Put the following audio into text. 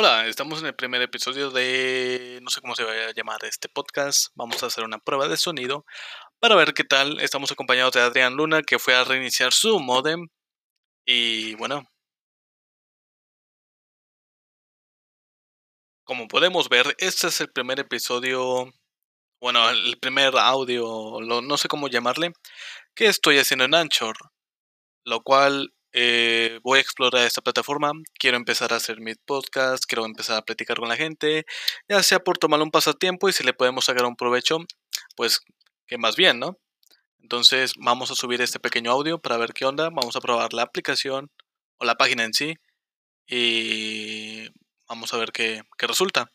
estamos en el primer episodio de, no sé cómo se va a llamar este podcast. Vamos a hacer una prueba de sonido para ver qué tal. Estamos acompañados de Adrián Luna, que fue a reiniciar su modem. Y bueno, como podemos ver, este es el primer episodio, bueno, el primer audio, no sé cómo llamarle, que estoy haciendo en Anchor, lo cual eh, voy a explorar esta plataforma, quiero empezar a hacer mis podcast quiero empezar a platicar con la gente, ya sea por tomar un pasatiempo y si le podemos sacar un provecho, pues que más bien, ¿no? Entonces vamos a subir este pequeño audio para ver qué onda, vamos a probar la aplicación o la página en sí y vamos a ver qué, qué resulta.